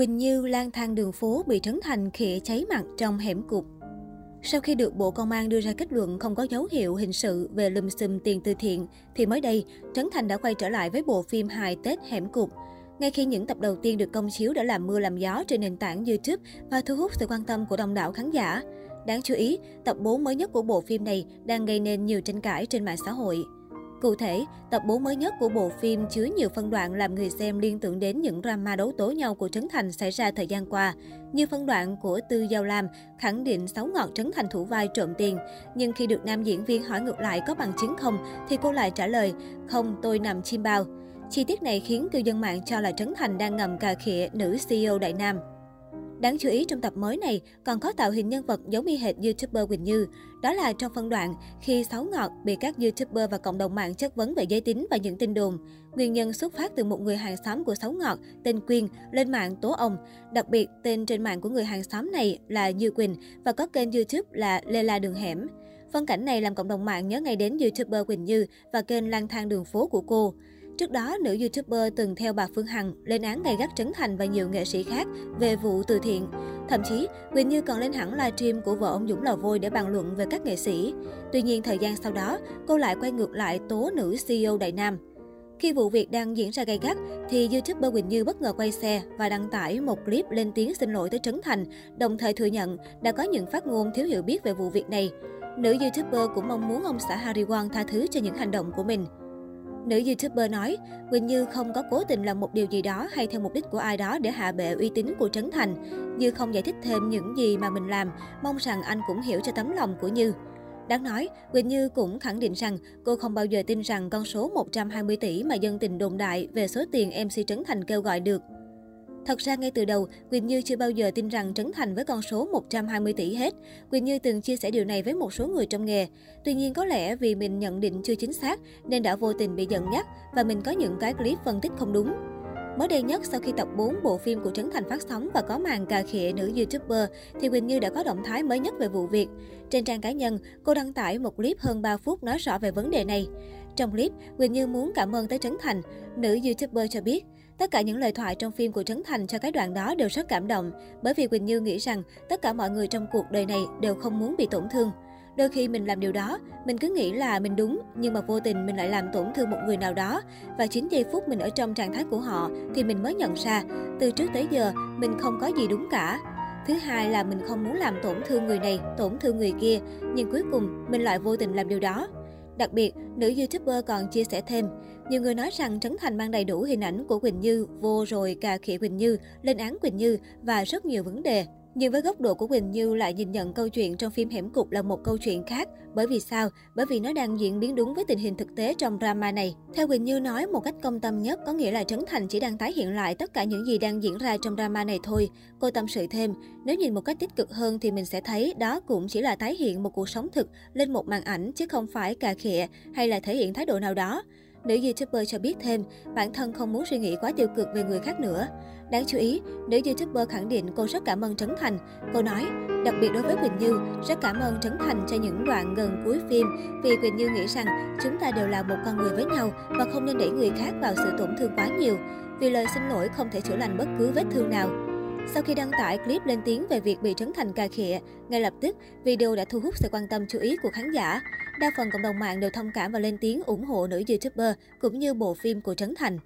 Quỳnh Như lang thang đường phố bị Trấn Thành khịa cháy mặt trong hẻm cục. Sau khi được Bộ Công an đưa ra kết luận không có dấu hiệu hình sự về lùm xùm tiền từ thiện, thì mới đây, Trấn Thành đã quay trở lại với bộ phim hài Tết hẻm cục. Ngay khi những tập đầu tiên được công chiếu đã làm mưa làm gió trên nền tảng YouTube và thu hút sự quan tâm của đông đảo khán giả. Đáng chú ý, tập 4 mới nhất của bộ phim này đang gây nên nhiều tranh cãi trên mạng xã hội. Cụ thể, tập 4 mới nhất của bộ phim chứa nhiều phân đoạn làm người xem liên tưởng đến những drama đấu tố nhau của Trấn Thành xảy ra thời gian qua. Như phân đoạn của Tư Giao Lam khẳng định Sáu Ngọt Trấn Thành thủ vai trộm tiền. Nhưng khi được nam diễn viên hỏi ngược lại có bằng chứng không, thì cô lại trả lời, không, tôi nằm chim bao. Chi tiết này khiến cư dân mạng cho là Trấn Thành đang ngầm cà khịa nữ CEO Đại Nam. Đáng chú ý trong tập mới này còn có tạo hình nhân vật giống y hệt YouTuber Quỳnh Như. Đó là trong phân đoạn khi Sáu Ngọt bị các YouTuber và cộng đồng mạng chất vấn về giới tính và những tin đồn. Nguyên nhân xuất phát từ một người hàng xóm của Sáu Ngọt tên Quyên lên mạng tố ông. Đặc biệt, tên trên mạng của người hàng xóm này là Như Quỳnh và có kênh YouTube là Lê La Đường Hẻm. Phân cảnh này làm cộng đồng mạng nhớ ngay đến YouTuber Quỳnh Như và kênh lang thang đường phố của cô. Trước đó, nữ YouTuber từng theo bà Phương Hằng lên án gay gắt Trấn Thành và nhiều nghệ sĩ khác về vụ từ thiện. Thậm chí, Quỳnh Như còn lên hẳn livestream của vợ ông Dũng Lò Vôi để bàn luận về các nghệ sĩ. Tuy nhiên, thời gian sau đó, cô lại quay ngược lại tố nữ CEO Đại Nam. Khi vụ việc đang diễn ra gay gắt, thì YouTuber Quỳnh Như bất ngờ quay xe và đăng tải một clip lên tiếng xin lỗi tới Trấn Thành, đồng thời thừa nhận đã có những phát ngôn thiếu hiểu biết về vụ việc này. Nữ YouTuber cũng mong muốn ông xã Harry Won tha thứ cho những hành động của mình. Nữ YouTuber nói, Quỳnh Như không có cố tình làm một điều gì đó hay theo mục đích của ai đó để hạ bệ uy tín của Trấn Thành. Như không giải thích thêm những gì mà mình làm, mong rằng anh cũng hiểu cho tấm lòng của Như. Đáng nói, Quỳnh Như cũng khẳng định rằng cô không bao giờ tin rằng con số 120 tỷ mà dân tình đồn đại về số tiền MC Trấn Thành kêu gọi được. Thật ra ngay từ đầu, Quỳnh Như chưa bao giờ tin rằng Trấn Thành với con số 120 tỷ hết. Quỳnh Như từng chia sẻ điều này với một số người trong nghề. Tuy nhiên có lẽ vì mình nhận định chưa chính xác nên đã vô tình bị giận nhắc và mình có những cái clip phân tích không đúng. Mới đây nhất, sau khi tập 4 bộ phim của Trấn Thành phát sóng và có màn cà khịa nữ YouTuber, thì Quỳnh Như đã có động thái mới nhất về vụ việc. Trên trang cá nhân, cô đăng tải một clip hơn 3 phút nói rõ về vấn đề này. Trong clip, Quỳnh Như muốn cảm ơn tới Trấn Thành. Nữ YouTuber cho biết, Tất cả những lời thoại trong phim của Trấn Thành cho cái đoạn đó đều rất cảm động, bởi vì Quỳnh Như nghĩ rằng tất cả mọi người trong cuộc đời này đều không muốn bị tổn thương. Đôi khi mình làm điều đó, mình cứ nghĩ là mình đúng, nhưng mà vô tình mình lại làm tổn thương một người nào đó. Và chính giây phút mình ở trong trạng thái của họ thì mình mới nhận ra, từ trước tới giờ mình không có gì đúng cả. Thứ hai là mình không muốn làm tổn thương người này, tổn thương người kia, nhưng cuối cùng mình lại vô tình làm điều đó. Đặc biệt, nữ YouTuber còn chia sẻ thêm, nhiều người nói rằng Trấn Thành mang đầy đủ hình ảnh của Quỳnh Như, vô rồi cà khịa Quỳnh Như, lên án Quỳnh Như và rất nhiều vấn đề. Nhưng với góc độ của Quỳnh Như lại nhìn nhận câu chuyện trong phim Hẻm Cục là một câu chuyện khác. Bởi vì sao? Bởi vì nó đang diễn biến đúng với tình hình thực tế trong drama này. Theo Quỳnh Như nói một cách công tâm nhất, có nghĩa là Trấn Thành chỉ đang tái hiện lại tất cả những gì đang diễn ra trong drama này thôi. Cô tâm sự thêm, nếu nhìn một cách tích cực hơn thì mình sẽ thấy đó cũng chỉ là tái hiện một cuộc sống thực lên một màn ảnh chứ không phải cà khịa hay là thể hiện thái độ nào đó. Nữ YouTuber cho biết thêm, bản thân không muốn suy nghĩ quá tiêu cực về người khác nữa. Đáng chú ý, nữ YouTuber khẳng định cô rất cảm ơn Trấn Thành. Cô nói, đặc biệt đối với Quỳnh Như, rất cảm ơn Trấn Thành cho những đoạn gần cuối phim vì Quỳnh Như nghĩ rằng chúng ta đều là một con người với nhau và không nên đẩy người khác vào sự tổn thương quá nhiều. Vì lời xin lỗi không thể chữa lành bất cứ vết thương nào. Sau khi đăng tải clip lên tiếng về việc bị Trấn Thành cà khịa, ngay lập tức, video đã thu hút sự quan tâm chú ý của khán giả. Đa phần cộng đồng mạng đều thông cảm và lên tiếng ủng hộ nữ YouTuber cũng như bộ phim của Trấn Thành.